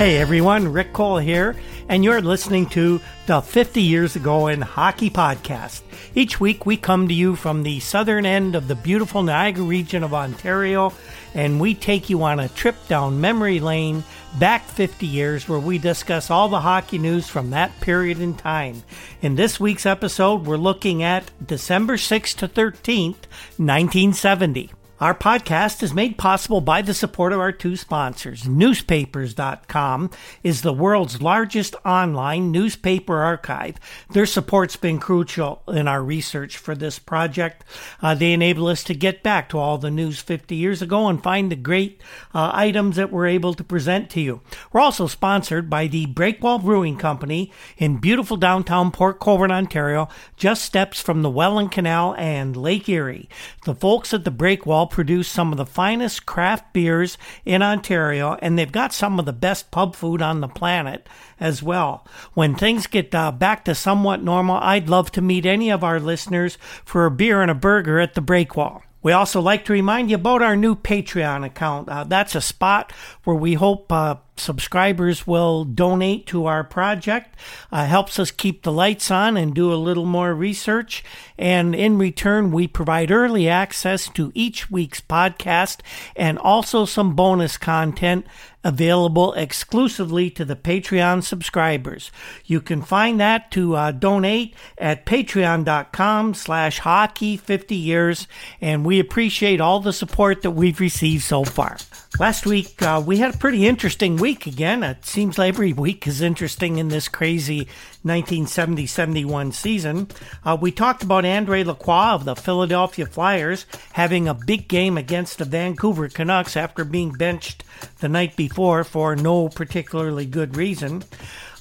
Hey everyone, Rick Cole here, and you're listening to the 50 Years Ago in Hockey podcast. Each week we come to you from the southern end of the beautiful Niagara region of Ontario, and we take you on a trip down memory lane back 50 years where we discuss all the hockey news from that period in time. In this week's episode, we're looking at December 6th to 13th, 1970. Our podcast is made possible by the support of our two sponsors. Newspapers.com is the world's largest online newspaper archive. Their support's been crucial in our research for this project. Uh, they enable us to get back to all the news 50 years ago and find the great uh, items that we're able to present to you. We're also sponsored by the Breakwall Brewing Company in beautiful downtown Port Colborne, Ontario, just steps from the Welland Canal and Lake Erie. The folks at the Breakwall produce some of the finest craft beers in Ontario, and they've got some of the best pub food on the planet as well. When things get uh, back to somewhat normal, I'd love to meet any of our listeners for a beer and a burger at the Breakwall. We also like to remind you about our new Patreon account. Uh, that's a spot where we hope uh, subscribers will donate to our project. Uh, helps us keep the lights on and do a little more research. And in return, we provide early access to each week's podcast and also some bonus content available exclusively to the Patreon subscribers. You can find that to uh, donate at patreon.com slash hockey 50 years, and we appreciate all the support that we've received so far. Last week, uh, we had a pretty interesting week again. It seems like every week is interesting in this crazy 1970 71 season. Uh, we talked about Andre Lacroix of the Philadelphia Flyers having a big game against the Vancouver Canucks after being benched the night before for no particularly good reason.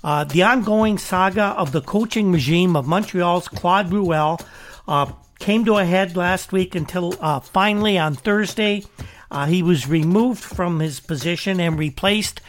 Uh, the ongoing saga of the coaching regime of Montreal's Claude Ruel uh, came to a head last week until uh, finally on Thursday uh, he was removed from his position and replaced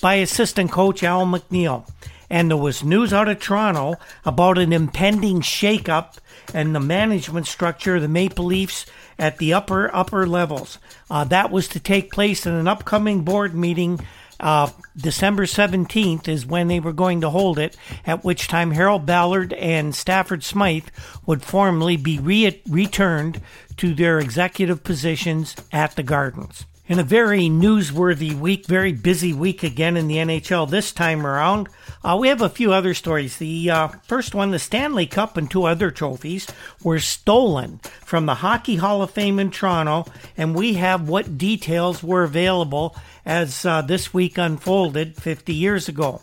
by assistant coach Al MacNeil. And there was news out of Toronto about an impending shakeup and the management structure of the Maple Leafs at the upper upper levels. Uh, that was to take place in an upcoming board meeting. Uh, December 17th is when they were going to hold it, at which time Harold Ballard and Stafford Smythe would formally be re- returned to their executive positions at the Gardens. In a very newsworthy week, very busy week again in the NHL this time around, uh, we have a few other stories. The uh, first one, the Stanley Cup and two other trophies were stolen from the Hockey Hall of Fame in Toronto, and we have what details were available as uh, this week unfolded 50 years ago.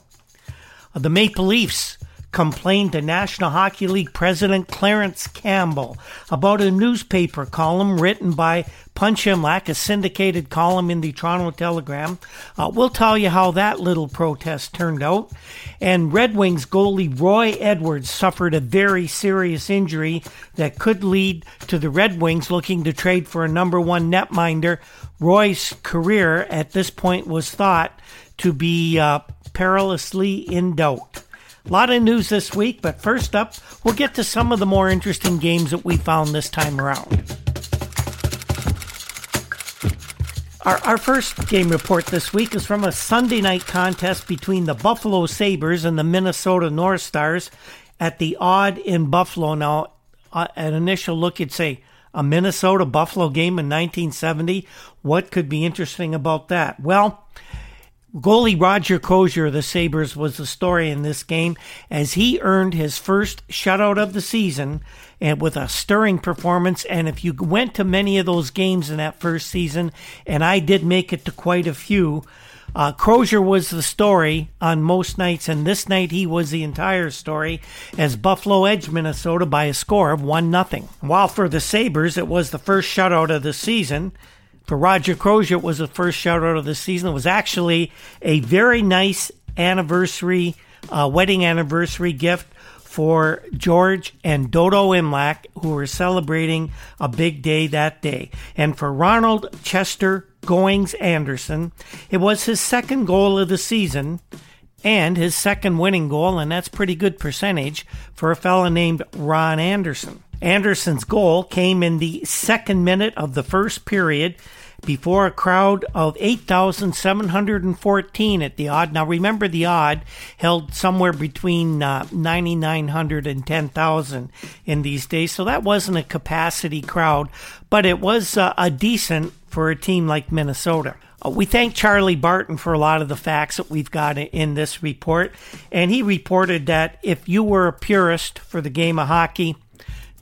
The Maple Leafs complained to National Hockey League President Clarence Campbell about a newspaper column written by Punch Imlach, a syndicated column in the Toronto Telegram. Uh, we'll tell you how that little protest turned out. And Red Wings goalie Roy Edwards suffered a very serious injury that could lead to the Red Wings looking to trade for a number one netminder. Roy's career at this point was thought to be uh, perilously in doubt. A lot of news this week, but first up, we'll get to some of the more interesting games that we found this time around. Our, our first game report this week is from a Sunday night contest between the Buffalo Sabres and the Minnesota North Stars at the Aud in Buffalo. Now, uh, an initial look, you'd say, a Minnesota Buffalo game in 1970. What could be interesting about that? Well, Goalie Roger Crozier of the Sabres was the story in this game as he earned his first shutout of the season and with a stirring performance. And if you went to many of those games in that first season, and I did make it to quite a few, uh, Crozier was the story on most nights, and this night he was the entire story as Buffalo edged Minnesota by a score of 1 0. While for the Sabres, it was the first shutout of the season. For Roger Crozier, it was the first shutout of the season. It was actually a very nice anniversary, uh, wedding anniversary gift for George and Dodo Imlach, who were celebrating a big day that day. And for Ronald Chester Goings Anderson, it was his second goal of the season and his second winning goal, and that's pretty good percentage for a fellow named Ron Anderson. Anderson's goal came in the second minute of the first period before a crowd of 8,714 at the Aud. Now remember the Aud held somewhere between uh, 9,900 and 10,000 in these days, so that wasn't a capacity crowd, but it was uh, a decent for a team like Minnesota. Uh, we thank Charlie Barton for a lot of the facts that we've got in this report. And he reported that if you were a purist for the game of hockey,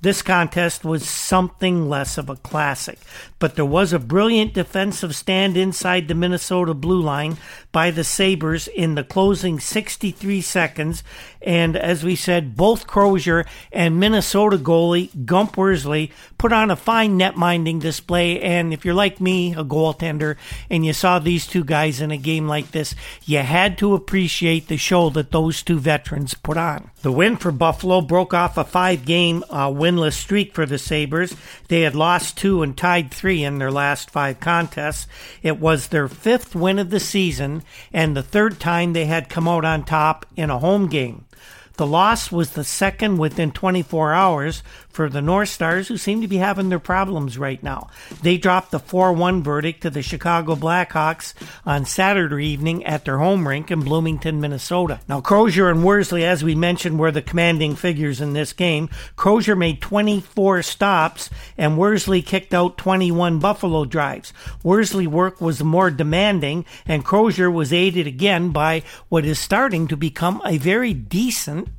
this contest was something less of a classic, but there was a brilliant defensive stand inside the Minnesota blue line by the Sabres in the closing 63 seconds. And as we said, both Crozier and Minnesota goalie Gump Worsley put on a fine net minding display. And if you're like me, a goaltender, and you saw these two guys in a game like this, you had to appreciate the show that those two veterans put on. The win for Buffalo broke off a five game uh, winless streak for the Sabres. They had lost two and tied three in their last five contests. It was their fifth win of the season and the third time they had come out on top in a home game. The loss was the second within 24 hours for the North Stars, who seem to be having their problems right now. They dropped the 4 1 verdict to the Chicago Blackhawks on Saturday evening at their home rink in Bloomington, Minnesota. Now, Crozier and Worsley, as we mentioned, were the commanding figures in this game. Crozier made 24 stops, and Worsley kicked out 21 Buffalo drives. Worsley work was more demanding, and Crozier was aided again by what is starting to become a very decent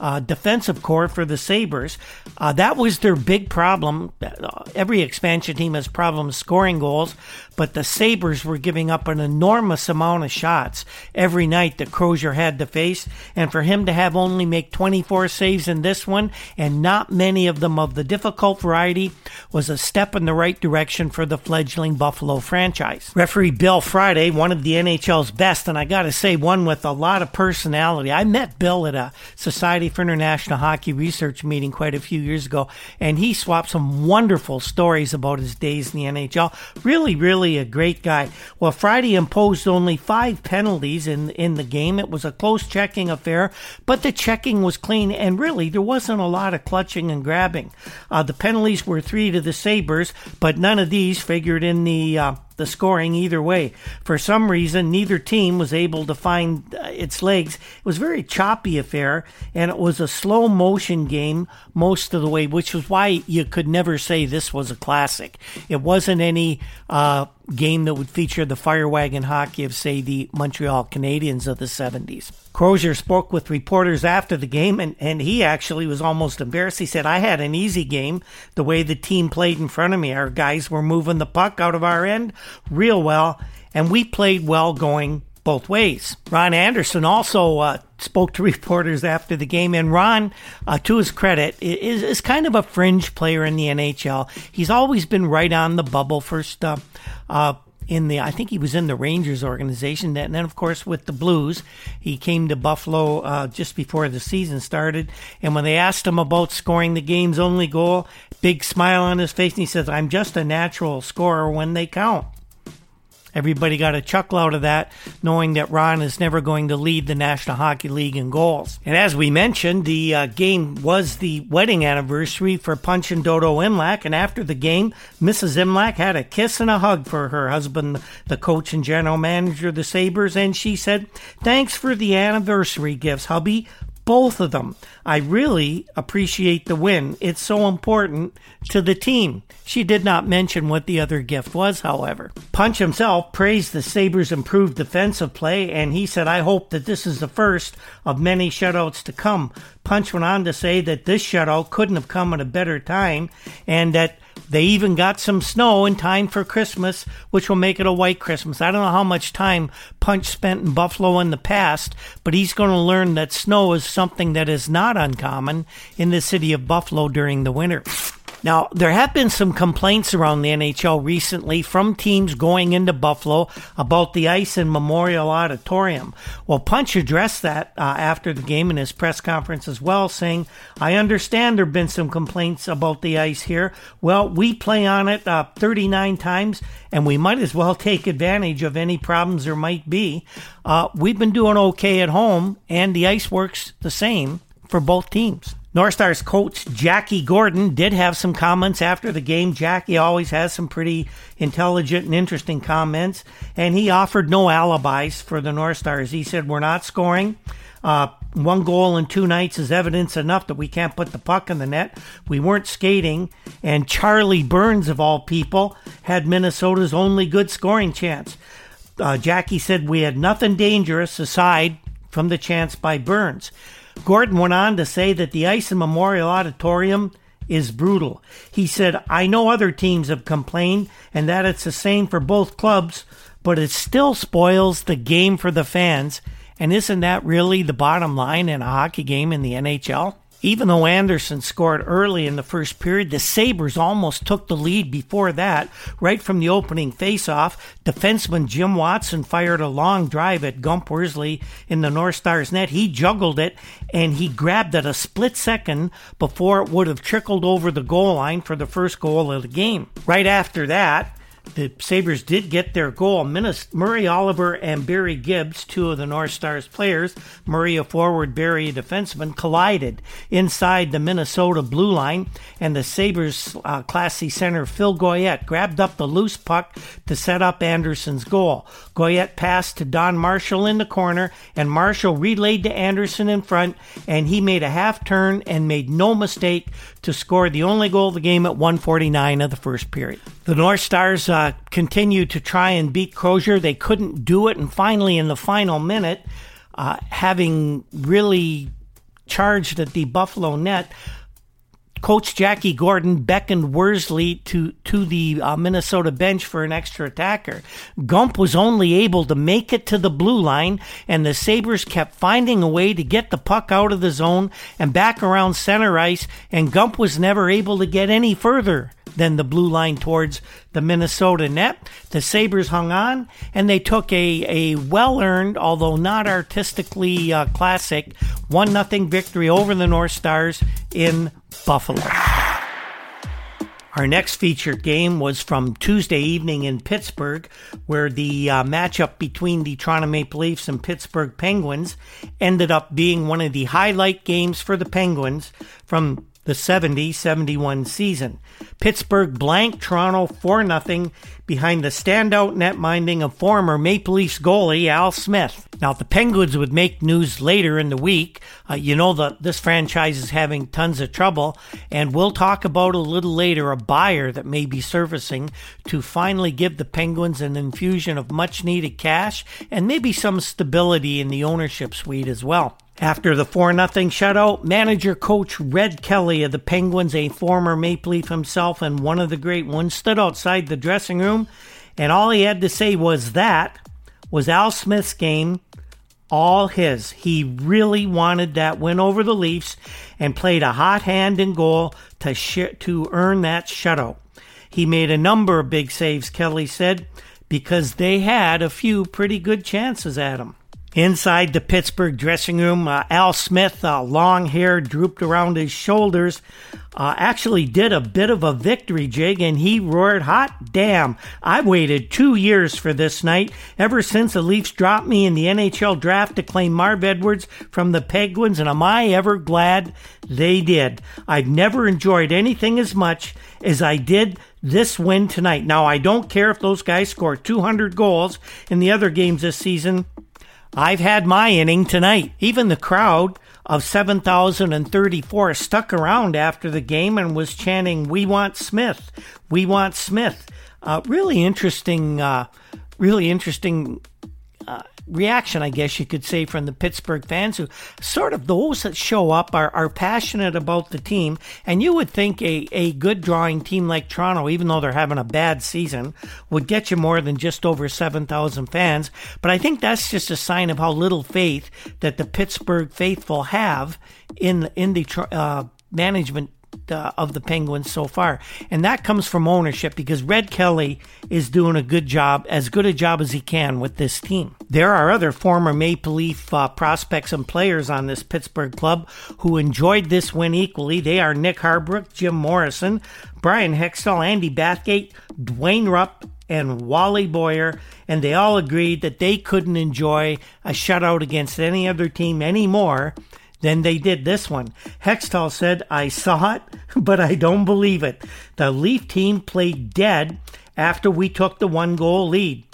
uh, defensive core for the Sabres. Uh, that was their big problem. Uh, every expansion team has problems scoring goals, but the Sabres were giving up an enormous amount of shots every night that Crozier had to face. And for him to have only make 24 saves in this one, and not many of them of the difficult variety, was a step in the right direction for the fledgling Buffalo franchise. Referee Bill Friday, one of the NHL's best, and I got to say, one with a lot of personality. I met Bill at a Society For International Hockey Research meeting quite a few years ago, and he swapped some wonderful stories about his days in the NHL. Really, really a great guy. Well, Friday imposed only five penalties in in the game. It was a close checking affair, but the checking was clean, and really there wasn't a lot of clutching and grabbing. Uh, the penalties were three to the Sabres, but none of these figured in the uh, the scoring either way. For some reason, neither team was able to find uh, its legs. It was a very choppy affair, and it was a slow motion game most of the way, which was why you could never say this was a classic. It wasn't any uh, game that would feature the fire wagon hockey of, say, the Montreal Canadiens of the 70s. Crozier spoke with reporters after the game, and, and he actually was almost embarrassed. He said, I had an easy game the way the team played in front of me. Our guys were moving the puck out of our end real well, and we played well going both ways. Ron Anderson also uh, spoke to reporters after the game, and Ron, uh, to his credit, is, is kind of a fringe player in the NHL. He's always been right on the bubble First, stuff. Uh, in the I think he was in the Rangers organization. And then, of course, with the Blues, he came to Buffalo uh, just before the season started. And when they asked him about scoring the game's only goal, big smile on his face, and he says, "I'm just a natural scorer when they count." Everybody got a chuckle out of that, knowing that Ron is never going to lead the National Hockey League in goals. And as we mentioned, the uh, game was the wedding anniversary for Punch and Dodo Imlach. And after the game, Mrs. Imlach had a kiss and a hug for her husband, the coach and general manager of the Sabres. And she said, Thanks for the anniversary gifts, hubby both of them. I really appreciate the win. It's so important to the team. She did not mention what the other gift was, however. Punch himself praised the Sabres' improved defensive play, and he said, I hope that this is the first of many shutouts to come. Punch went on to say that this shutout couldn't have come at a better time, and that they even got some snow in time for Christmas, which will make it a white Christmas. I don't know how much time Punch spent in Buffalo in the past, but he's going to learn that snow is something that is not uncommon in the city of Buffalo during the winter. Now, there have been some complaints around the NHL recently from teams going into Buffalo about the ice in Memorial Auditorium. Well, Punch addressed that uh, after the game in his press conference as well, saying, I understand there have been some complaints about the ice here. Well, we play on it uh, 39 times, and we might as well take advantage of any problems there might be. Uh, we've been doing okay at home, and the ice works the same for both teams. North Stars coach Jackie Gordon did have some comments after the game. Jackie always has some pretty intelligent and interesting comments, and he offered no alibis for the North Stars. He said, We're not scoring. Uh, one goal in two nights is evidence enough that we can't put the puck in the net. We weren't skating, and Charlie Burns, of all people, had Minnesota's only good scoring chance. Uh, Jackie said we had nothing dangerous aside from the chance by Burns. Gordon went on to say that the ice in Memorial Auditorium is brutal. He said, I know other teams have complained and that it's the same for both clubs, but it still spoils the game for the fans and isn't that really the bottom line in a hockey game in the NHL? Even though Anderson scored early in the first period, the Sabres almost took the lead before that. Right from the opening faceoff, defenseman Jim Watson fired a long drive at Gump Worsley in the North Stars net. He juggled it and he grabbed it a split second before it would have trickled over the goal line for the first goal of the game. Right after that, the Sabres did get their goal. Murray Oliver and Barry Gibbs, two of the North Stars players, Murray a forward, Barry a defenseman, collided inside the Minnesota blue line, and the Sabres uh, Class C center Phil Goyette grabbed up the loose puck to set up Anderson's goal. Goyette passed to Don Marshall in the corner, and Marshall relayed to Anderson in front, and he made a half turn and made no mistake to score the only goal of the game at 149 of the first period. The North Stars uh, continued to try and beat Crozier. They couldn't do it, and finally, in the final minute, uh, having really charged at the Buffalo net, Coach Jackie Gordon beckoned Worsley to to the uh, Minnesota bench for an extra attacker. Gump was only able to make it to the blue line, and the Sabres kept finding a way to get the puck out of the zone and back around center ice, and Gump was never able to get any further than the blue line towards the Minnesota net. The Sabres hung on, and they took a, a well earned, although not artistically uh, classic, 1 0 victory over the North Stars in Buffalo. Our next featured game was from Tuesday evening in Pittsburgh, where the uh, matchup between the Toronto Maple Leafs and Pittsburgh Penguins ended up being one of the highlight games for the Penguins from the 70 71 season. Pittsburgh blanked Toronto 4 0 behind the standout net minding of former Maple Leafs goalie Al Smith. Now, the Penguins would make news later in the week. Uh, you know that this franchise is having tons of trouble, and we'll talk about a little later a buyer that may be surfacing to finally give the Penguins an infusion of much needed cash and maybe some stability in the ownership suite as well. After the 4 0 shutout, manager coach Red Kelly of the Penguins, a former Maple Leaf himself and one of the great ones, stood outside the dressing room, and all he had to say was that was Al Smith's game all his. He really wanted that win over the Leafs and played a hot hand in goal to sh- to earn that shutout. He made a number of big saves, Kelly said, because they had a few pretty good chances at him. Inside the Pittsburgh dressing room, uh, Al Smith, uh, long hair drooped around his shoulders, uh, actually did a bit of a victory jig and he roared, Hot damn! I waited two years for this night, ever since the Leafs dropped me in the NHL draft to claim Marv Edwards from the Penguins, and am I ever glad they did? I've never enjoyed anything as much as I did this win tonight. Now, I don't care if those guys score 200 goals in the other games this season. I've had my inning tonight. Even the crowd of 7,034 stuck around after the game and was chanting, We want Smith. We want Smith. Uh, really interesting, uh, really interesting uh, reaction, I guess you could say, from the Pittsburgh fans who sort of those that show up are, are passionate about the team. And you would think a, a good drawing team like Toronto, even though they're having a bad season, would get you more than just over 7,000 fans. But I think that's just a sign of how little faith that the Pittsburgh faithful have in, in the uh, management uh, of the Penguins so far. And that comes from ownership because Red Kelly is doing a good job, as good a job as he can with this team. There are other former Maple Leaf uh, prospects and players on this Pittsburgh club who enjoyed this win equally. They are Nick Harbaruk, Jim Morrison, Bryan Hextall, Andy Bathgate, Duane Rupp, and Wally Boyer, and they all agreed that they couldn't enjoy a shutout against any other team anymore than they did this one. Hextall said, I saw it, but I don't believe it. The Leaf team played dead after we took the one goal lead.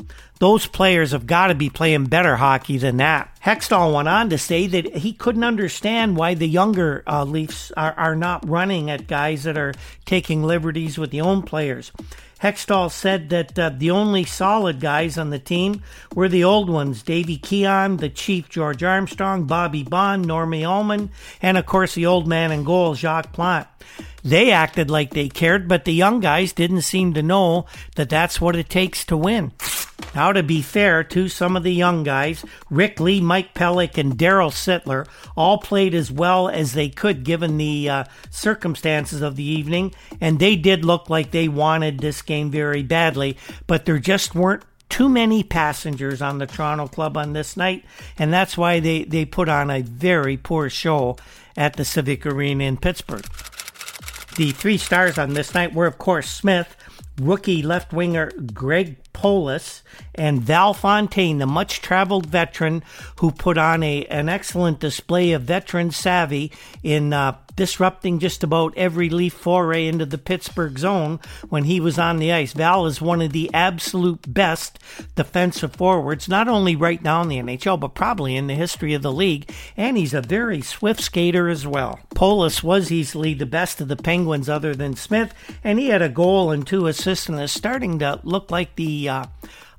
Those players have got to be playing better hockey than that. Hextall went on to say that he couldn't understand why the younger uh, Leafs are, are not running at guys that are taking liberties with the own players. Hextall said that uh, the only solid guys on the team were the old ones Davy Keon, the Chief George Armstrong, Bobby Baun, Normie Ullman, and of course the old man in goal, Jacques Plante. They acted like they cared, but the young guys didn't seem to know that that's what it takes to win. Now, to be fair to some of the young guys, Rick Ley, Mike Pelyk, and Darryl Sittler all played as well as they could given the uh, circumstances of the evening, and they did look like they wanted this game very badly, but there just weren't too many passengers on the Toronto club on this night, and that's why they, they put on a very poor show at the Civic Arena in Pittsburgh. The three stars on this night were, of course, Smith, rookie left winger Greg Polis, and Val Fonteyne, the much traveled veteran who put on a, an excellent display of veteran savvy in uh, disrupting just about every Leaf foray into the Pittsburgh zone when he was on the ice. Val is one of the absolute best defensive forwards, not only right now in the NHL, but probably in the history of the league, and he's a very swift skater as well. Polis was easily the best of the Penguins other than Smith, and he had a goal and two assists and is starting to look like the uh,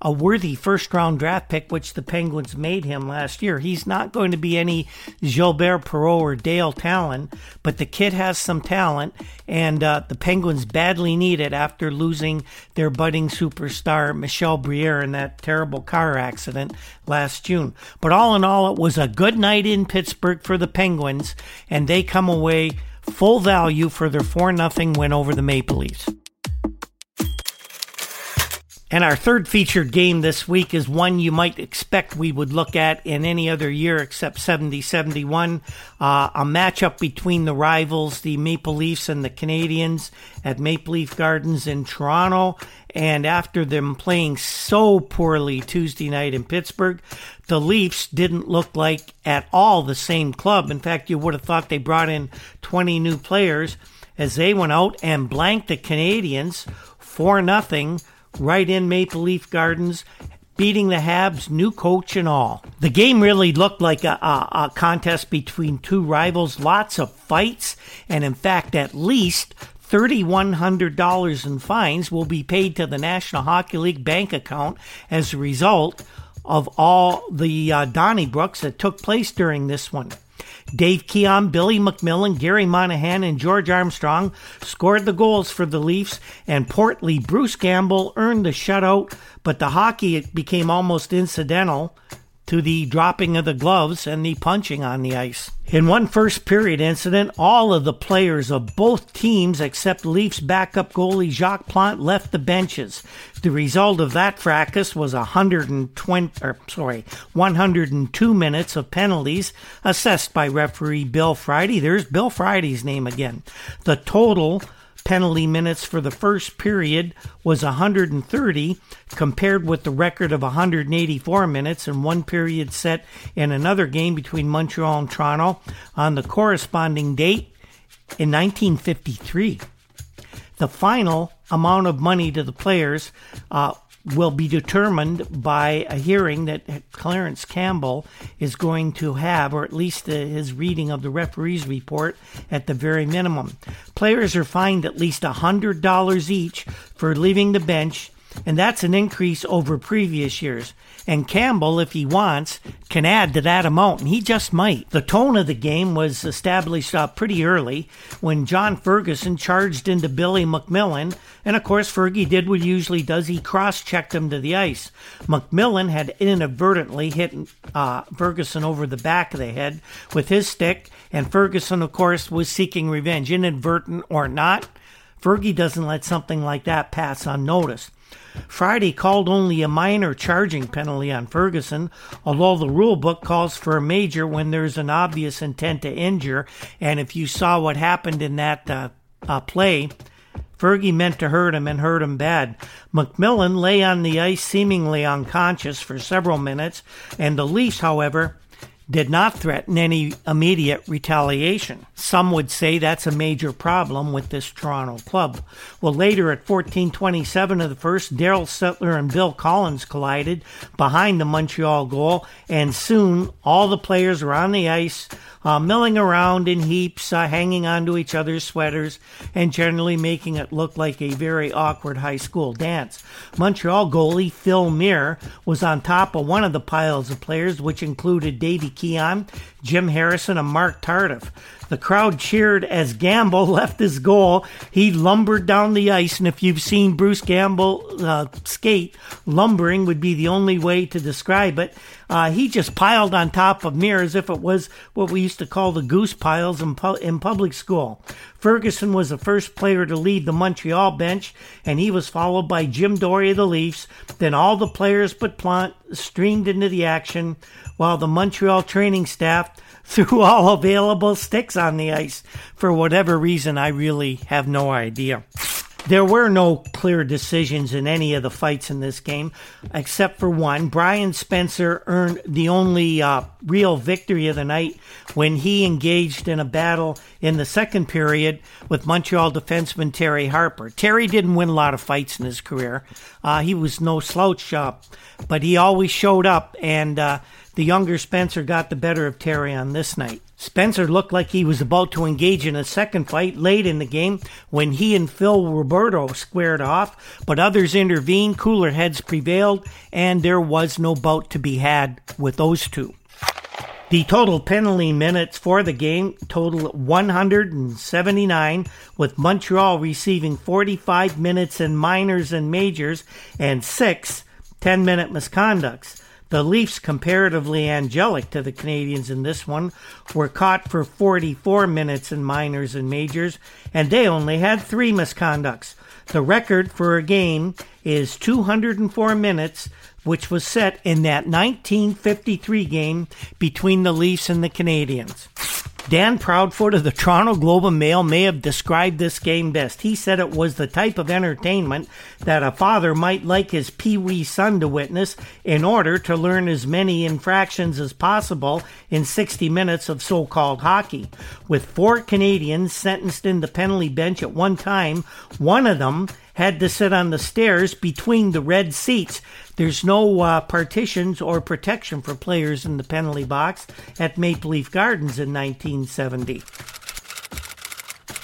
a worthy first round draft pick, which the Penguins made him last year. He's not going to be any Gilbert Perreault or Dale Tallon, but the kid has some talent, and uh, the Penguins badly need it after losing their budding superstar Michel Briere in that terrible car accident last June. But all in all, it was a good night in Pittsburgh for the Penguins, and they come away full value for their 4 0 win over the Maple Leafs. And our third featured game this week is one you might expect we would look at in any other year except 70 71. Uh, a matchup between the rivals, the Maple Leafs and the Canadiens, at Maple Leaf Gardens in Toronto. And after them playing so poorly Tuesday night in Pittsburgh, the Leafs didn't look like at all the same club. In fact, you would have thought they brought in 20 new players as they went out and blanked the Canadiens for nothing right in Maple Leaf Gardens, beating the Habs, new coach and all. The game really looked like a, a, a, contest between two rivals, lots of fights, and in fact, at least $3,100 in fines will be paid to the National Hockey League bank account as a result of all the uh, Donnybrooks that took place during this one. Dave Keon, Billy MacMillan, Garry Monahan, and George Armstrong scored the goals for the Leafs, and portly Bruce Gamble earned the shutout, but the hockey became almost incidental to the dropping of the gloves and the punching on the ice. In one first period incident, all of the players of both teams except Leafs backup goalie Jacques Plante left the benches. The result of that fracas was 120 or sorry, 102 minutes of penalties assessed by referee Bill Friday. There's Bill Friday's name again. The total penalty minutes for the first period was 130, compared with the record of 184 minutes in one period set in another game between Montreal and Toronto on the corresponding date in 1953. The final amount of money to the players uh, will be determined by a hearing that Clarence Campbell is going to have, or at least his reading of the referee's report at the very minimum. Players are fined at least $100 each for leaving the bench, and that's an increase over previous years. And Campbell, if he wants, can add to that amount, and he just might. The tone of the game was established uh, pretty early when John Ferguson charged into Billy MacMillan, and of course, Fergie did what he usually does he cross checked him to the ice. MacMillan had inadvertently hit uh, Ferguson over the back of the head with his stick, and Ferguson, of course, was seeking revenge, inadvertent or not. Fergie doesn't let something like that pass unnoticed. Friday called only a minor charging penalty on Ferguson, although the rule book calls for a major when there's an obvious intent to injure. And if you saw what happened in that uh, uh, play, Fergie meant to hurt him and hurt him bad. MacMillan lay on the ice seemingly unconscious for several minutes, and the Leafs, however, did not threaten any immediate retaliation. Some would say that's a major problem with this Toronto club. Well, later at 14:27 of the first, Darryl Sittler and Bill Collins collided behind the Montreal goal, and soon all the players were on the ice uh, milling around in heaps, uh, hanging onto each other's sweaters, and generally making it look like a very awkward high school dance. Montreal goalie Phil Myre was on top of one of the piles of players, which included Davy Keon, Jim Harrison, and Marc Tardif. The crowd cheered as Gamble left his goal. He lumbered down the ice, and if you've seen Bruce Gamble uh, skate, lumbering would be the only way to describe it. Uh, he just piled on top of Myre as if it was what we used to call the goose piles in, pu- in public school. Ferguson was the first player to lead the Montreal bench, and he was followed by Jim Dorey of the Leafs. Then all the players but Plante streamed into the action, while the Montreal training staff threw all available sticks on the ice. For whatever reason, I really have no idea. There were no clear decisions in any of the fights in this game, except for one. Brian Spencer earned the only uh, real victory of the night when he engaged in a battle in the second period with Montreal defenseman Terry Harper. Terry didn't win a lot of fights in his career. Uh, he was no slouch, uh, but he always showed up, and uh, the younger Spencer got the better of Terry on this night. Spencer looked like he was about to engage in a second fight late in the game when he and Phil Roberto squared off, but others intervened, cooler heads prevailed, and there was no bout to be had with those two. The total penalty minutes for the game total 179, with Montreal receiving 45 minutes in minors and majors and six 10 minute misconducts. The Leafs, comparatively angelic to the Canadiens in this one, were caught for 44 minutes in minors and majors, and they only had three misconducts. The record for a game is 204 minutes, which was set in that 1953 game between the Leafs and the Canadiens. Dan Proudfoot of the Toronto Globe and Mail may have described this game best. He said it was the type of entertainment that a father might like his pee wee son to witness in order to learn as many infractions as possible in 60 minutes of so called hockey. With four Canadiens sentenced in the penalty bench at one time, one of them had to sit on the stairs between the red seats. There's no uh, partitions or protection for players in the penalty box at Maple Leaf Gardens in 1970.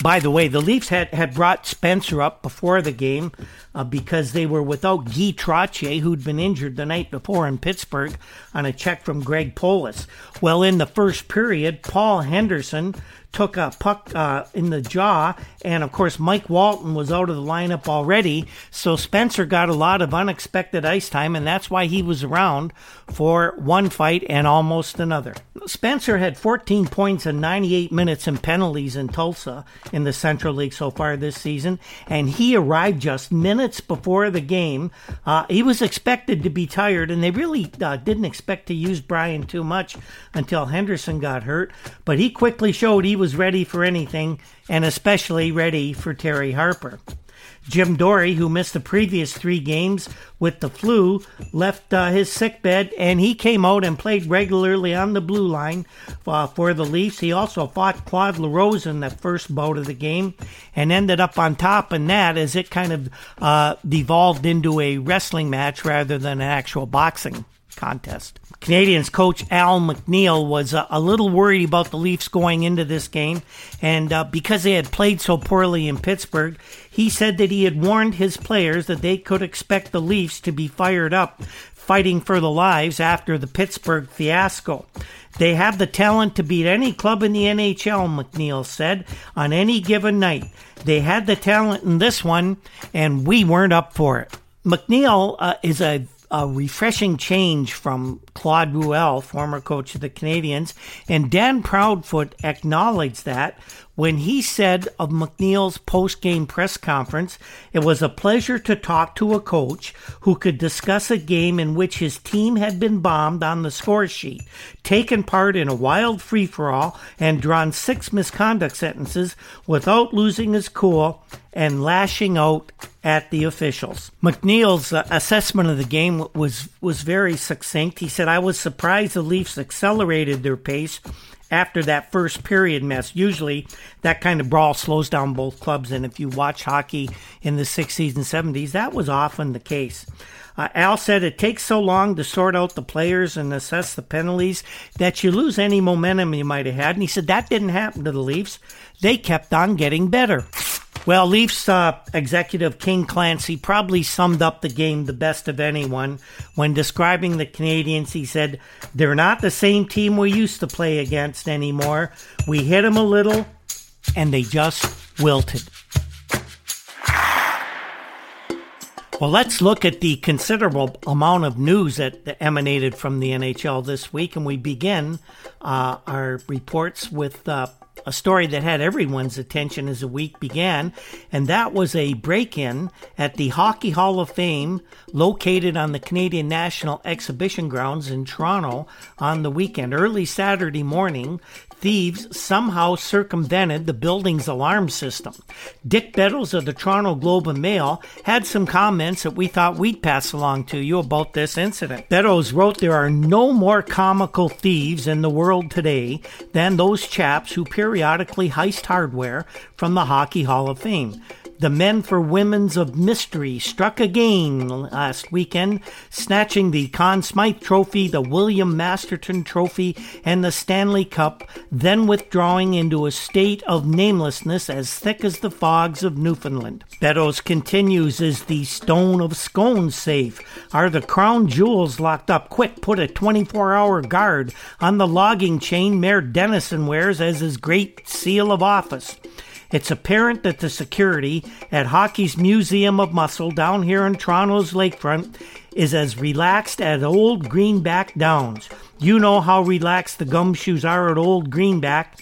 By the way, the Leafs had, had brought Spencer up before the game uh, because they were without Guy Trottier, who'd been injured the night before in Pittsburgh on a check from Greg Polis. Well, in the first period, Paul Henderson took a puck uh, in the jaw, and of course, Mike Walton was out of the lineup already, so Spencer got a lot of unexpected ice time, and that's why he was around for one fight and almost another. Spencer had 14 points in 98 minutes in penalties in Tulsa in the Central League so far this season, and he arrived just minutes before the game. Uh, he was expected to be tired, and they really uh, didn't expect to use Brian too much until Henderson got hurt, but he quickly showed he was ready for anything, and especially ready for Terry Harper. Jim Dorey, who missed the previous three games with the flu, left uh, his sick bed and he came out and played regularly on the blue line uh, for the Leafs. He also fought Claude LaRose in the first bout of the game and ended up on top in that as it kind of uh, devolved into a wrestling match rather than an actual boxing contest. Canadiens coach Al MacNeil was uh, a little worried about the Leafs going into this game, and uh, because they had played so poorly in Pittsburgh, he said that he had warned his players that they could expect the Leafs to be fired up, fighting for the lives after the Pittsburgh fiasco. They have the talent to beat any club in the NHL, MacNeil said, on any given night. They had the talent in this one, and we weren't up for it. MacNeil uh, is a a refreshing change from Claude Ruel, former coach of the Canadiens, and Dan Proudfoot acknowledged that when he said of MacNeil's post game press conference, it was a pleasure to talk to a coach who could discuss a game in which his team had been bombed on the score sheet, taken part in a wild free for all, and drawn six misconduct sentences without losing his cool and lashing out at the officials. MacNeil's uh, assessment of the game was was very succinct. He said, "I was surprised the Leafs accelerated their pace after that first period mess. Usually, that kind of brawl slows down both clubs, and if you watch hockey in the 60s and 70s, that was often the case. Uh, Al said it takes so long to sort out the players and assess the penalties that you lose any momentum you might have had. And he said that didn't happen to the Leafs. They kept on getting better. Well, Leafs uh, executive King Clancy probably summed up the game the best of anyone when describing the Canadiens. He said, They're not the same team we used to play against anymore. We hit them a little, and they just wilted. Well, let's look at the considerable amount of news that emanated from the NHL this week, and we begin uh, our reports with uh, a story that had everyone's attention as the week began, and that was a break in at the Hockey Hall of Fame located on the Canadian National Exhibition Grounds in Toronto on the weekend. Early Saturday morning, thieves somehow circumvented the building's alarm system. Dick Beddoes of the Toronto Globe and Mail had some comments that we thought we'd pass along to you about this incident. Beddoes wrote, There are no more comical thieves in the world today than those chaps who periodically heist hardware from the Hockey Hall of Fame. The men for Women's of Mystery struck again last weekend, snatching the Conn Smythe Trophy, the William Masterton Trophy, and the Stanley Cup, then withdrawing into a state of namelessness as thick as the fogs of Newfoundland. Beddoes continues Is the Stone of Scones safe? Are the crown jewels locked up? Quick, put a 24 hour guard on the logging chain Mayor Dennison wears as his great seal of office. It's apparent that the security at Hockey's Museum of Muscle down here in Toronto's lakefront is as relaxed as old Greenback Downs. You know how relaxed the gumshoes are at old Greenback.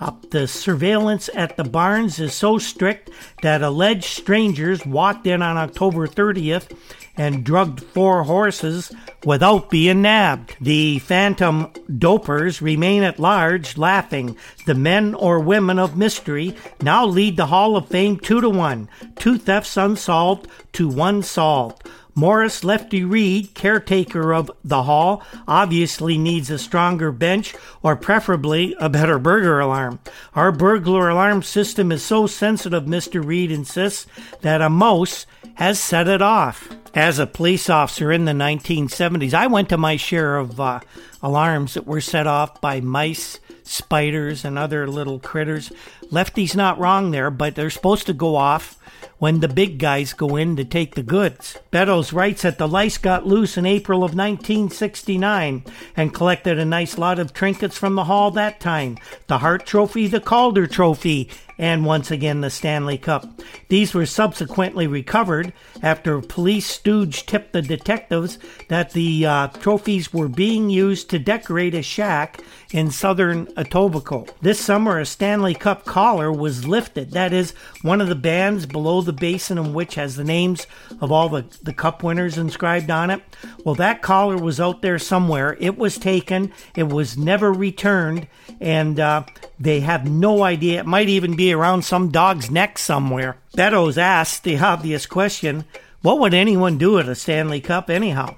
Uh, the surveillance at the barns is so strict that alleged strangers walked in on October 30th and drugged four horses without being nabbed. The phantom dopers remain at large, laughing. The men or women of mystery now lead the Hall of Fame two to one. Two thefts unsolved to one solved. Morris Lefty Reid, caretaker of the hall, obviously needs a stronger bench or preferably a better burglar alarm. Our burglar alarm system is so sensitive, Mr. Reid insists, that a mouse has set it off. As a police officer in the 1970s, I went to my share of uh, alarms that were set off by mice, spiders, and other little critters. Lefty's not wrong there, but they're supposed to go off when the big guys go in to take the goods. Beddoes writes that the lice got loose in April of 1969 and collected a nice lot of trinkets from the hall that time. The Hart Trophy, the Calder Trophy, and once again the Stanley Cup. These were subsequently recovered after police stooge tipped the detectives that the uh, trophies were being used to decorate a shack in southern Etobicoke. This summer, a Stanley Cup collar was lifted. That is, one of the bands below the basin in which has the names of all the, the cup winners inscribed on it. Well, that collar was out there somewhere. It was taken, it was never returned, and uh, they have no idea. It might even be around some dog's neck somewhere. Beddoes asked the obvious question what would anyone do at a Stanley Cup anyhow?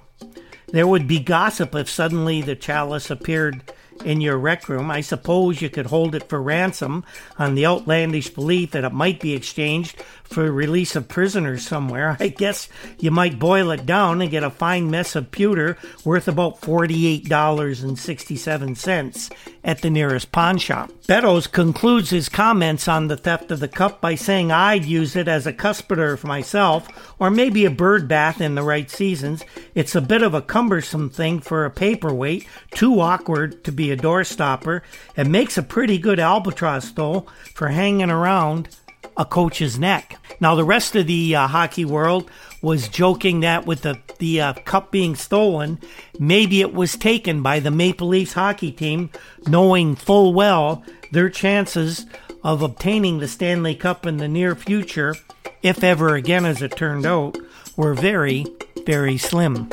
There would be gossip if suddenly the chalice appeared in your rec room. I suppose you could hold it for ransom on the outlandish belief that it might be exchanged for release of prisoners somewhere. I guess you might boil it down and get a fine mess of pewter worth about $48.67 at the nearest pawn shop. Beddoes concludes his comments on the theft of the cup by saying I'd use it as a cuspidor for myself, or maybe a bird bath in the right seasons. It's a bit of a cumbersome thing for a paperweight, too awkward to be a doorstopper. It makes a pretty good albatross, though, for hanging around a coach's neck. Now, the rest of the uh, hockey world was joking that with the, the uh, cup being stolen, maybe it was taken by the Maple Leafs hockey team, knowing full well their chances of obtaining the Stanley Cup in the near future, if ever again as it turned out, were very, very slim.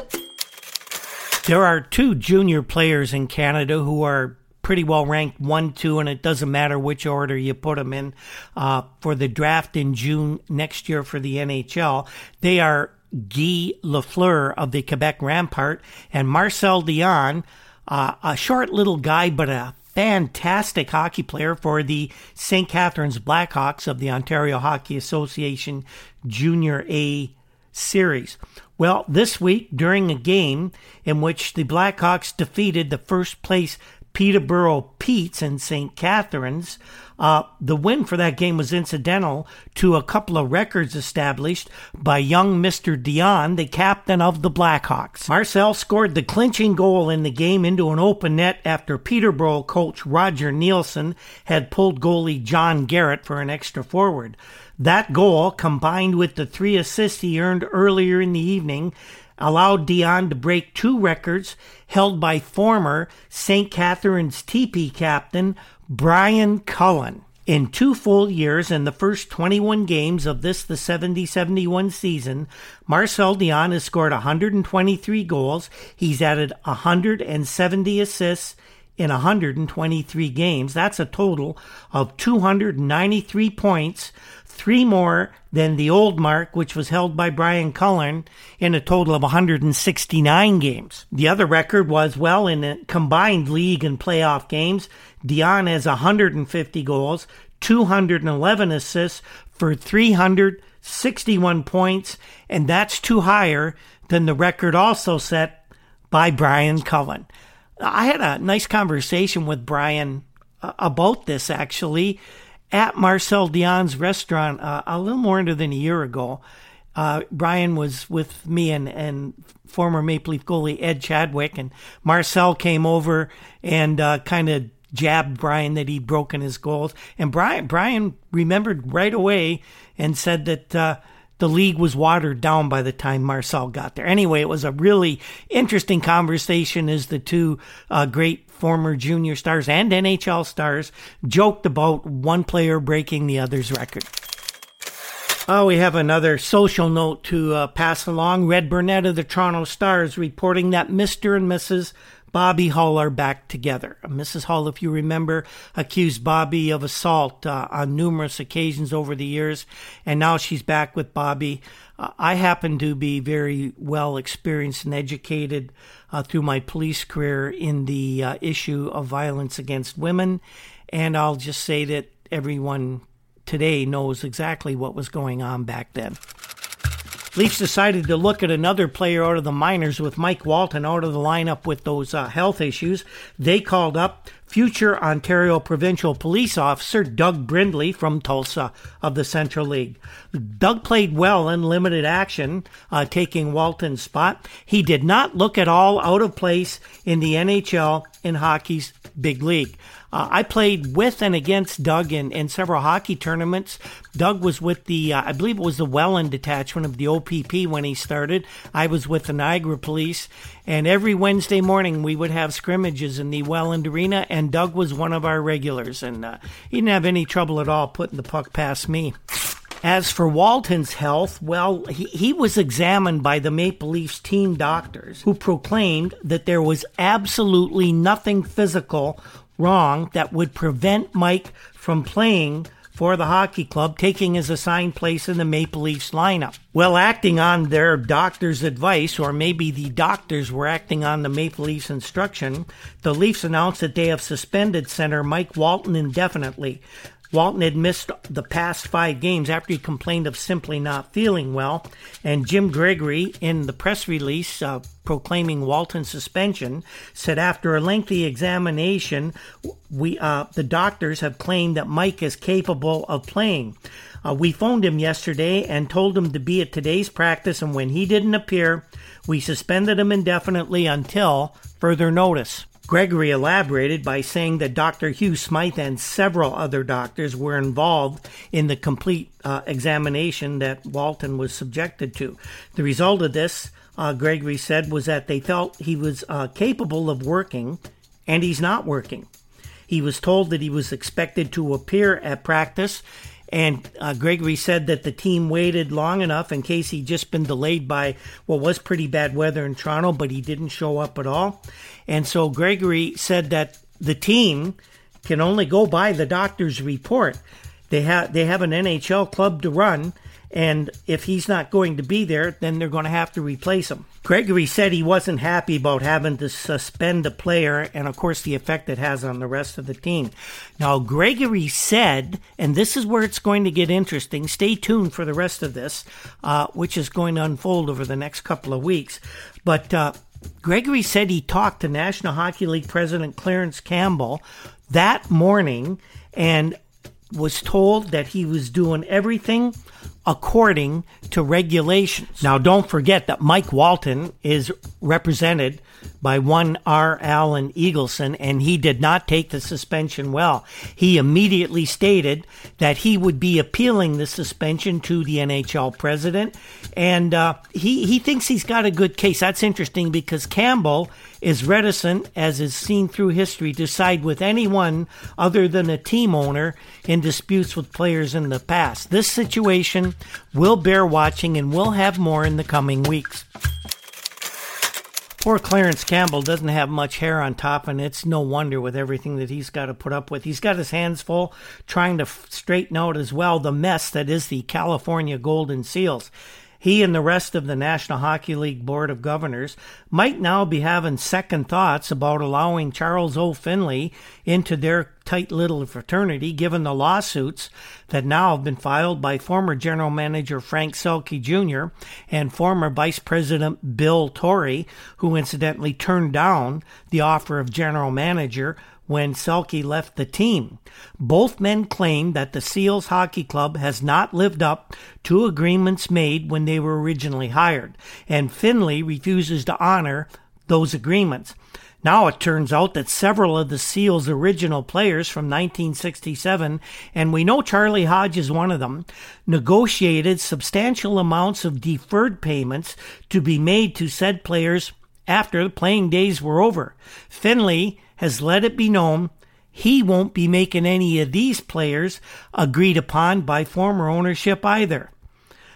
There are two junior players in Canada who are pretty well ranked one, two, and it doesn't matter which order you put them in uh, for the draft in June next year for the NHL. They are Guy Lafleur of the Quebec Rampart and Marcel Dionne, uh, a short little guy but a fantastic hockey player for the St. Catharines Blackhawks of the Ontario Hockey Association Junior A series. Well, this week, during a game in which the Blackhawks defeated the first place Peterborough Petes in St. Catharines, uh, the win for that game was incidental to a couple of records established by young Mr. Dionne, the captain of the Blackhawks. Marcel scored the clinching goal in the game into an open net after Peterborough coach Roger Neilson had pulled goalie John Garrett for an extra forward. That goal, combined with the three assists he earned earlier in the evening, allowed Dionne to break two records held by former St. Catharines TP captain Brian Cullen. In two full years and the first 21 games of this, the 70 71 season, Marcel Dionne has scored 123 goals. He's added 170 assists in 123 games. That's a total of 293 points, three more than the old mark, which was held by Brian Cullen in a total of 169 games. The other record was, well, in combined league and playoff games, Dionne has 150 goals, 211 assists for 361 points, and that's two higher than the record also set by Brian Cullen. I had a nice conversation with Brian uh, about this actually at Marcel Dionne's restaurant uh, a little more than a year ago. Uh, Brian was with me and, and former Maple Leaf goalie Ed Chadwick, and Marcel came over and uh, kind of jabbed Brian that he'd broken his goals. And Brian Brian remembered right away and said that uh, the league was watered down by the time Marcel got there. Anyway, it was a really interesting conversation as the two uh, great former junior stars and NHL stars joked about one player breaking the other's record. Oh, we have another social note to uh, pass along. Red Burnett of the Toronto Stars reporting that Mr. and Mrs. Bobby Hull are back together. Mrs. Hull, if you remember, accused Bobby of assault uh, on numerous occasions over the years, and now she's back with Bobby. Uh, I happen to be very well experienced and educated uh, through my police career in the uh, issue of violence against women, and I'll just say that everyone today knows exactly what was going on back then. Leafs decided to look at another player out of the minors with Mike Walton out of the lineup with those uh, health issues. They called up future Ontario Provincial Police Officer Doug Brindley from Tulsa of the Central League. Doug played well in limited action, uh, taking Walton's spot. He did not look at all out of place in the NHL in hockey's big league. Uh, I played with and against Doug in, in several hockey tournaments. Doug was with the, uh, I believe it was the Welland detachment of the OPP when he started. I was with the Niagara Police. And every Wednesday morning we would have scrimmages in the Welland Arena, and Doug was one of our regulars. And uh, he didn't have any trouble at all putting the puck past me. As for Walton's health, well, he, he was examined by the Maple Leafs team doctors who proclaimed that there was absolutely nothing physical wrong that would prevent Mike from playing for the hockey club, taking his assigned place in the Maple Leafs lineup. Well, acting on their doctor's advice, or maybe the doctors were acting on the Maple Leafs instruction, the Leafs announced that they have suspended center Mike Walton indefinitely. Walton had missed the past five games after he complained of simply not feeling well. And Jim Gregory, in the press release uh, proclaiming Walton's suspension, said after a lengthy examination, we uh, the doctors have claimed that Mike is capable of playing. Uh, we phoned him yesterday and told him to be at today's practice, and when he didn't appear, we suspended him indefinitely until further notice. Gregory elaborated by saying that Dr. Hugh Smythe and several other doctors were involved in the complete uh, examination that Walton was subjected to. The result of this, uh, Gregory said, was that they felt he was uh, capable of working and he's not working. He was told that he was expected to appear at practice. And uh, Gregory said that the team waited long enough in case he'd just been delayed by what was pretty bad weather in Toronto, but he didn't show up at all. And so Gregory said that the team can only go by the doctor's report. They have they have an NHL club to run, and if he's not going to be there, then they're going to have to replace him. Gregory said he wasn't happy about having to suspend a player and, of course, the effect it has on the rest of the team. Now, Gregory said, and this is where it's going to get interesting. Stay tuned for the rest of this, uh, which is going to unfold over the next couple of weeks. But uh, Gregory said he talked to National Hockey League President Clarence Campbell that morning and was told that he was doing everything according to regulations. Now, don't forget that Mike Walton is represented by one R. Alan Eagleson, and he did not take the suspension well. He immediately stated that he would be appealing the suspension to the NHL president, and uh, he, he thinks he's got a good case. That's interesting because Campbell is reticent, as is seen through history, to side with anyone other than a team owner in disputes with players in the past. This situation will bear watching, and we'll have more in the coming weeks. Poor Clarence Campbell doesn't have much hair on top, and it's no wonder with everything that he's got to put up with. He's got his hands full trying to straighten out as well the mess that is the California Golden Seals. He and the rest of the National Hockey League Board of Governors might now be having second thoughts about allowing Charles O. Finley into their tight little fraternity, given the lawsuits that now have been filed by former General Manager Frank Selke Jr. and former Vice President Bill Torrey, who incidentally turned down the offer of General Manager when Selke left the team. Both men claim that the Seals Hockey Club has not lived up to agreements made when they were originally hired, and Finley refuses to honor those agreements. Now it turns out that several of the Seals' original players from 1967, and we know Charlie Hodge is one of them, negotiated substantial amounts of deferred payments to be made to said players after the playing days were over. Finley has let it be known he won't be making any of these players agreed upon by former ownership either.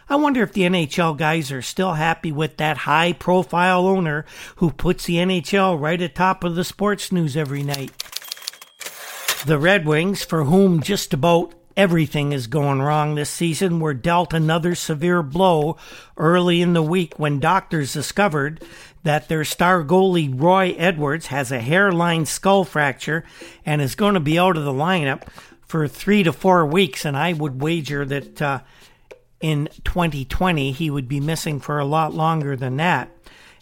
I wonder if the NHL guys are still happy with that high profile owner who puts the NHL right atop of the sports news every night. The Red Wings, for whom just about everything is going wrong this season, were dealt another severe blow early in the week when doctors discovered that their star goalie Roy Edwards has a hairline skull fracture and is going to be out of the lineup for three to four weeks. And I would wager that uh, in 2020 he would be missing for a lot longer than that.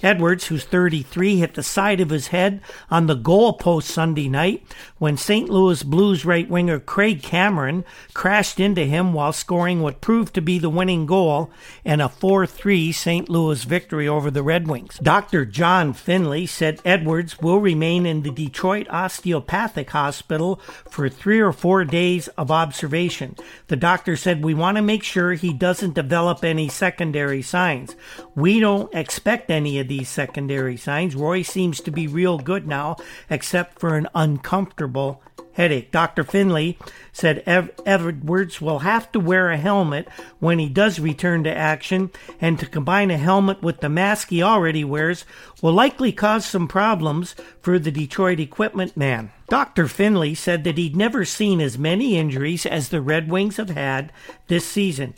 Edwards, who's 33, hit the side of his head on the goalpost Sunday night when St. Louis Blues right winger Craig Cameron crashed into him while scoring what proved to be the winning goal in a 4 3 St. Louis victory over the Red Wings. Dr. John Finley said Edwards will remain in the Detroit Osteopathic Hospital for three or four days of observation. The doctor said, We want to make sure he doesn't develop any secondary signs. We don't expect any of these secondary signs. Roy seems to be real good now, except for an uncomfortable headache. Dr. Finley said Ev- Edwards will have to wear a helmet when he does return to action, and to combine a helmet with the mask he already wears will likely cause some problems for the Detroit equipment man. Dr. Finley said that he'd never seen as many injuries as the Red Wings have had this season.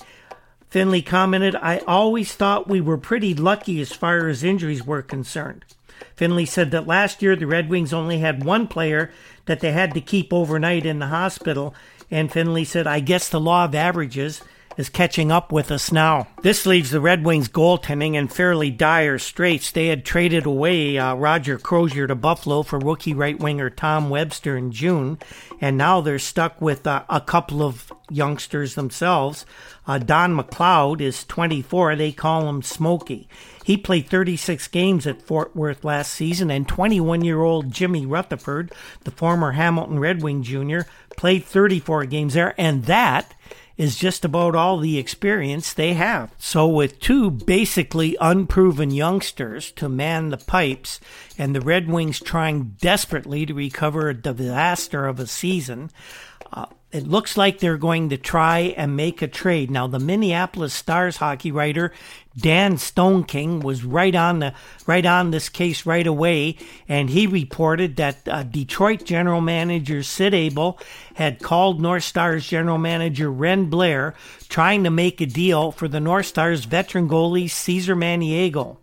Finley commented, I always thought we were pretty lucky as far as injuries were concerned. Finley said that last year the Red Wings only had one player that they had to keep overnight in the hospital, and Finley said, I guess the law of averages is catching up with us now. This leaves the Red Wings goaltending in fairly dire straits. They had traded away uh, Roger Crozier to Buffalo for rookie right winger Tom Webster in June, and now they're stuck with uh, a couple of youngsters themselves. Uh, Don McLeod is 24. They call him Smokey. He played 36 games at Fort Worth last season, and 21 year old Jimmy Rutherford, the former Hamilton Red Wing Jr., played 34 games there, and that is just about all the experience they have. So, with two basically unproven youngsters to man the pipes, and the Red Wings trying desperately to recover a disaster of a season, it looks like they're going to try and make a trade. Now, the Minneapolis Stars hockey writer Dan Stoneking was right on the right on this case right away, and he reported that uh, Detroit general manager Sid Abel had called North Stars general manager Wren Blair, trying to make a deal for the North Stars veteran goalie Cesar Maniago.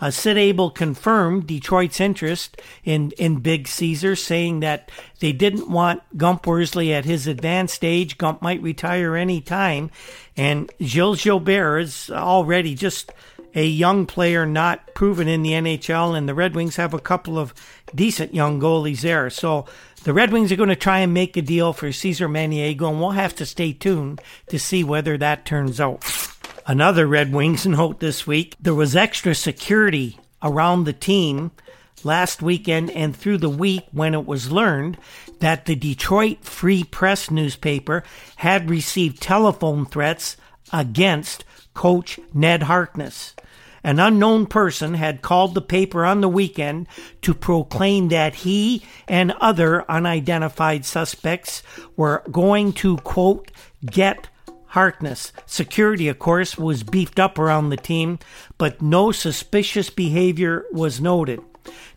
Uh, Sid Abel confirmed Detroit's interest in, in Big Caesar, saying that they didn't want Gump Worsley at his advanced age. Gump might retire any time. And Gilles Gilbert is already just a young player not proven in the NHL, and the Red Wings have a couple of decent young goalies there. So the Red Wings are going to try and make a deal for Cesar Maniago, and we'll have to stay tuned to see whether that turns out. Another Red Wings note this week there was extra security around the team last weekend and through the week when it was learned that the Detroit Free Press newspaper had received telephone threats against coach Ned Harkness. An unknown person had called the paper on the weekend to proclaim that he and other unidentified suspects were going to, quote, get Harkness. Security, of course, was beefed up around the team, but no suspicious behavior was noted.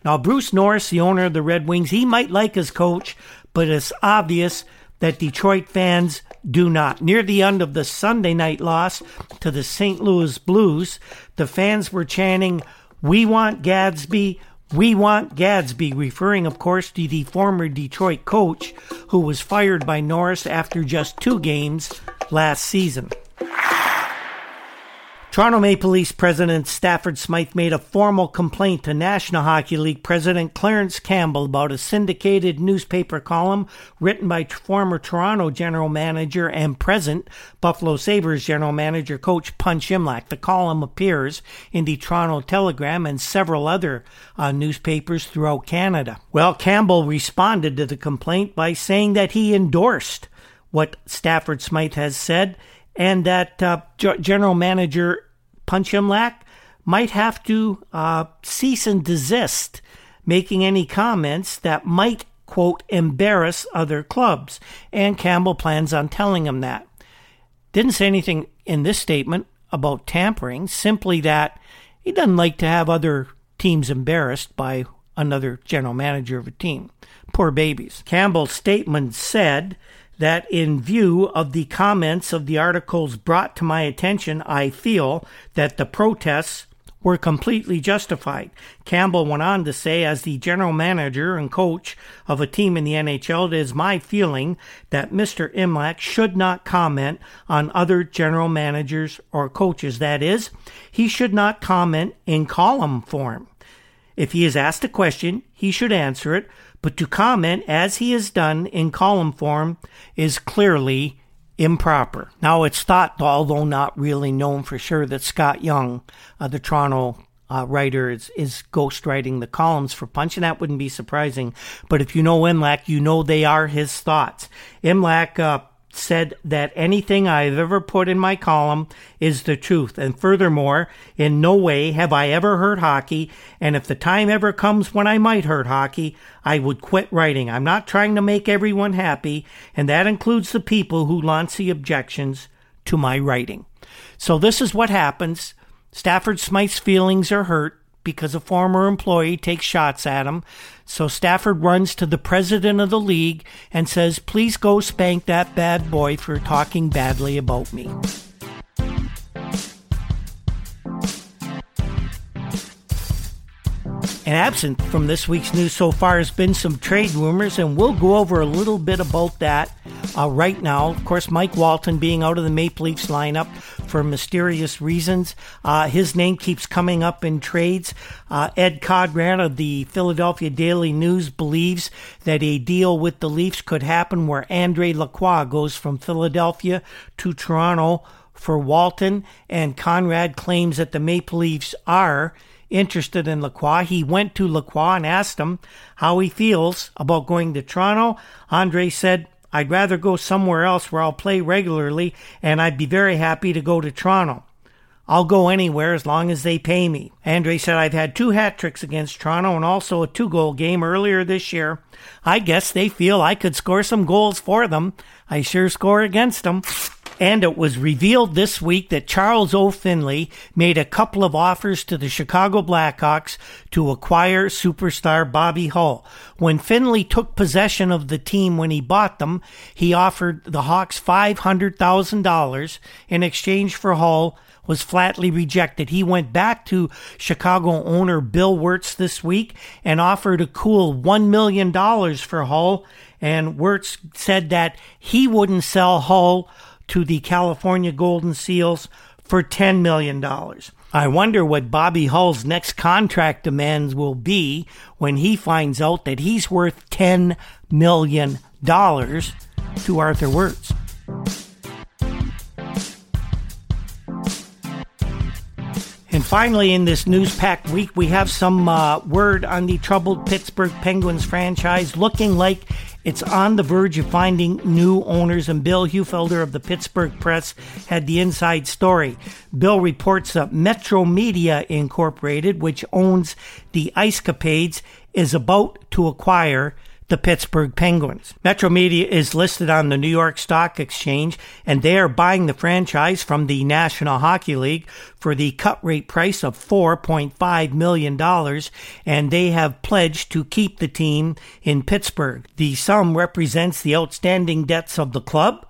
Now, Bruce Norris, the owner of the Red Wings, he might like his coach, but it's obvious that Detroit fans do not. Near the end of the Sunday night loss to the St. Louis Blues, the fans were chanting, We want Gadsby, we want Gadsby, referring, of course, to the former Detroit coach who was fired by Norris after just two games last season. Toronto Maple Leafs President Stafford Smythe made a formal complaint to National Hockey League President Clarence Campbell about a syndicated newspaper column written by former Toronto General Manager and present Buffalo Sabres General Manager Coach Punch Imlach. The column appears in the Toronto Telegram and several other uh, newspapers throughout Canada. Well, Campbell responded to the complaint by saying that he endorsed what Stafford Smythe has said and that uh, General Manager Punch Imlach might have to uh, cease and desist making any comments that might, quote, embarrass other clubs. And Campbell plans on telling him that. Didn't say anything in this statement about tampering, simply that he doesn't like to have other teams embarrassed by another general manager of a team. Poor babies. Campbell's statement said that in view of the comments of the articles brought to my attention, I feel that the protests were completely justified. Campbell went on to say, as the general manager and coach of a team in the NHL, it is my feeling that Mr. Imlach should not comment on other general managers or coaches. That is, he should not comment in column form. If he is asked a question, he should answer it, but to comment as he has done in column form is clearly improper. Now, it's thought, although not really known for sure, that Scott Young, uh, the Toronto uh, writer, is, is ghostwriting the columns for Punch, and that wouldn't be surprising. But if you know Imlach, you know they are his thoughts. Imlach uh, said that anything I've ever put in my column is the truth. And furthermore, in no way have I ever hurt hockey. And if the time ever comes when I might hurt hockey, I would quit writing. I'm not trying to make everyone happy, and that includes the people who launch the objections to my writing. So this is what happens. Stafford Smythe's feelings are hurt because a former employee takes shots at him. So Stafford runs to the president of the league and says, Please go spank that bad boy for talking badly about me. And absent from this week's news so far has been some trade rumors, and we'll go over a little bit about that uh, right now. Of course, Mike Walton being out of the Maple Leafs lineup for mysterious reasons. Uh, his name keeps coming up in trades. Uh, Ed Conrad of the Philadelphia Daily News believes that a deal with the Leafs could happen where Andre Lacroix goes from Philadelphia to Toronto for Walton, and Conrad claims that the Maple Leafs are interested in Lacroix. He went to Lacroix and asked him how he feels about going to Toronto. Andre said, I'd rather go somewhere else where I'll play regularly, and I'd be very happy to go to Toronto. I'll go anywhere as long as they pay me. Andre said, I've had two hat tricks against Toronto and also a two goal game earlier this year. I guess they feel I could score some goals for them. I sure score against them. And it was revealed this week that Charles O. Finley made a couple of offers to the Chicago Blackhawks to acquire superstar Bobby Hull. When Finley took possession of the team when he bought them, he offered the Hawks $500,000 in exchange for Hull was flatly rejected. He went back to Chicago owner Bill Wirtz this week and offered a cool $1 million for Hull. And Wirtz said that he wouldn't sell Hull to the California Golden Seals for $10 million. I wonder what Bobby Hull's next contract demands will be when he finds out that he's worth $10 million to Arthur Wirtz. And finally, in this news packed week, we have some uh, word on the troubled Pittsburgh Penguins franchise looking like it's on the verge of finding new owners. And Bill Heufelder of the Pittsburgh Press had the inside story. Bill reports that Metro Media Incorporated, which owns the Ice Capades, is about to acquire the Pittsburgh Penguins. Metro Media is listed on the New York Stock Exchange, and they are buying the franchise from the National Hockey League for the cut rate price of $4.5 million, and they have pledged to keep the team in Pittsburgh. The sum represents the outstanding debts of the club.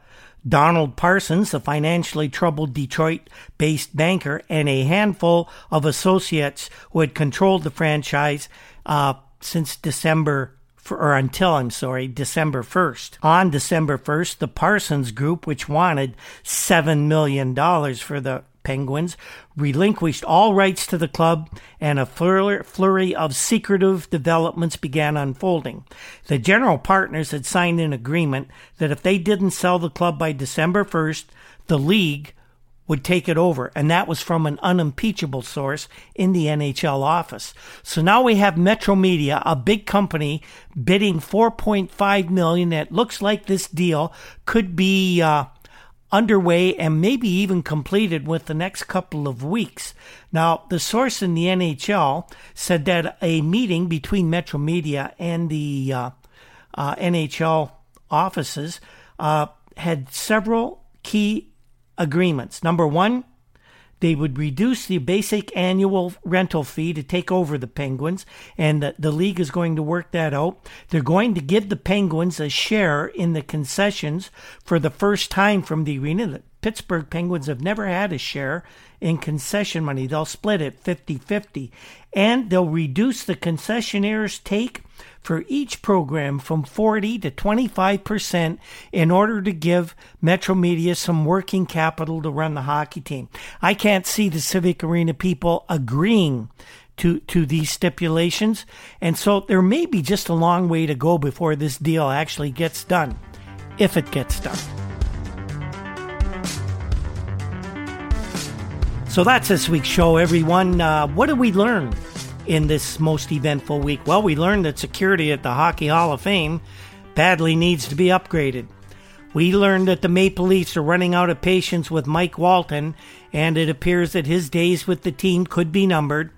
Donald Parsons, a financially troubled Detroit based banker, and a handful of associates who had controlled the franchise uh, since December for, or until, I'm sorry, December 1st. On December 1st, the Parsons Group, which wanted $7 million for the Penguins, relinquished all rights to the club, and a flurry of secretive developments began unfolding. The general partners had signed an agreement that if they didn't sell the club by December 1st, the league would take it over. And that was from an unimpeachable source in the NHL office. So now we have Metro Media, a big company, bidding 4.5 million. It looks like this deal could be uh, underway and maybe even completed with the next couple of weeks. Now, the source in the NHL said that a meeting between Metro Media and the uh, uh, NHL offices uh, had several key agreements. Number one, they would reduce the basic annual rental fee to take over the Penguins, and the, the, league is going to work that out. They're going to give the Penguins a share in the concessions for the first time from the arena. The Pittsburgh Penguins have never had a share in concession money. They'll split it 50 50, and they'll reduce the concessionaires' take for each program from 40 to 25% in order to give Metro Media some working capital to run the hockey team. I can't see the Civic Arena people agreeing to, to these stipulations. And so there may be just a long way to go before this deal actually gets done, if it gets done. So that's this week's show, everyone. Uh, what did we learn in this most eventful week? Well, we learned that security at the Hockey Hall of Fame badly needs to be upgraded. We learned that the Maple Leafs are running out of patience with Mike Walton, and it appears that his days with the team could be numbered.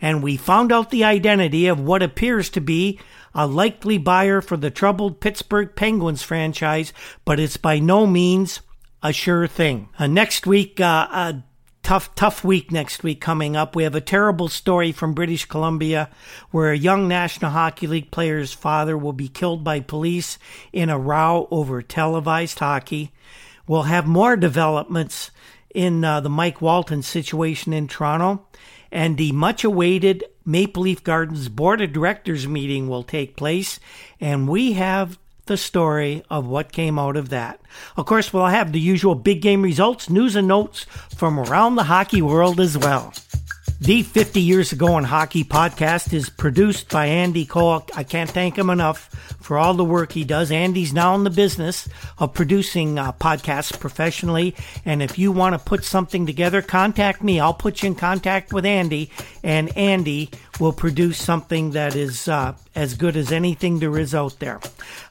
And we found out the identity of what appears to be a likely buyer for the troubled Pittsburgh Penguins franchise, but it's by no means a sure thing. Uh, next week, uh, uh, tough, tough week next week coming up. We have a terrible story from British Columbia where a young National Hockey League player's father will be killed by police in a row over televised hockey. We'll have more developments in uh, the Mike Walton situation in Toronto. And the much awaited Maple Leaf Gardens Board of Directors meeting will take place. And we have the story of what came out of that. Of course, we'll have the usual big game results, news, and notes from around the hockey world as well. The 50 Years Ago in Hockey podcast is produced by Andy Cole. I can't thank him enough for all the work he does. Andy's now in the business of producing uh, podcasts professionally. And if you want to put something together, contact me. I'll put you in contact with Andy, and Andy will produce something that is uh, as good as anything there is out there.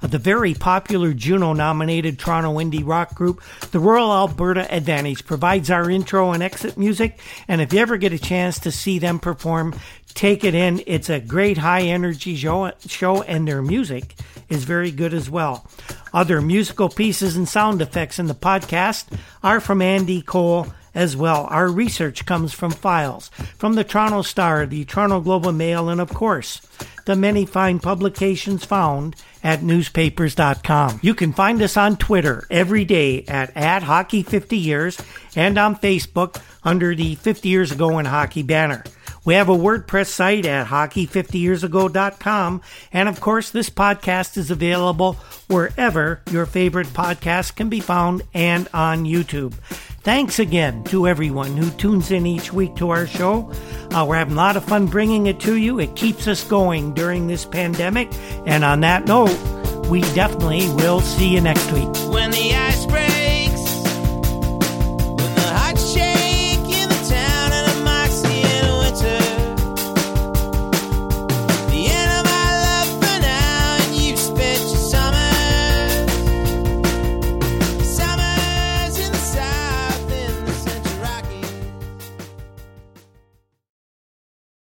Uh, the very popular Juno nominated Toronto indie rock group, the Rural Alberta Advantage, provides our intro and exit music. And if you ever get a chance to see them perform, take it in. It's a great high energy show, show and their music is very good as well. Other musical pieces and sound effects in the podcast are from Andy Cole as well. Our research comes from files from the Toronto Star, the Toronto Globe and Mail, and of course, the many fine publications found at newspapers.com. You can find us on Twitter every day at, at Hockey 50 Years and on Facebook under the 50 Years Ago in Hockey banner. We have a WordPress site at hockey50yearsago.com. And of course, this podcast is available wherever your favorite podcast can be found and on YouTube. Thanks again to everyone who tunes in each week to our show. Uh, we're having a lot of fun bringing it to you. It keeps us going during this pandemic. And on that note, we definitely will see you next week. When the ice breaks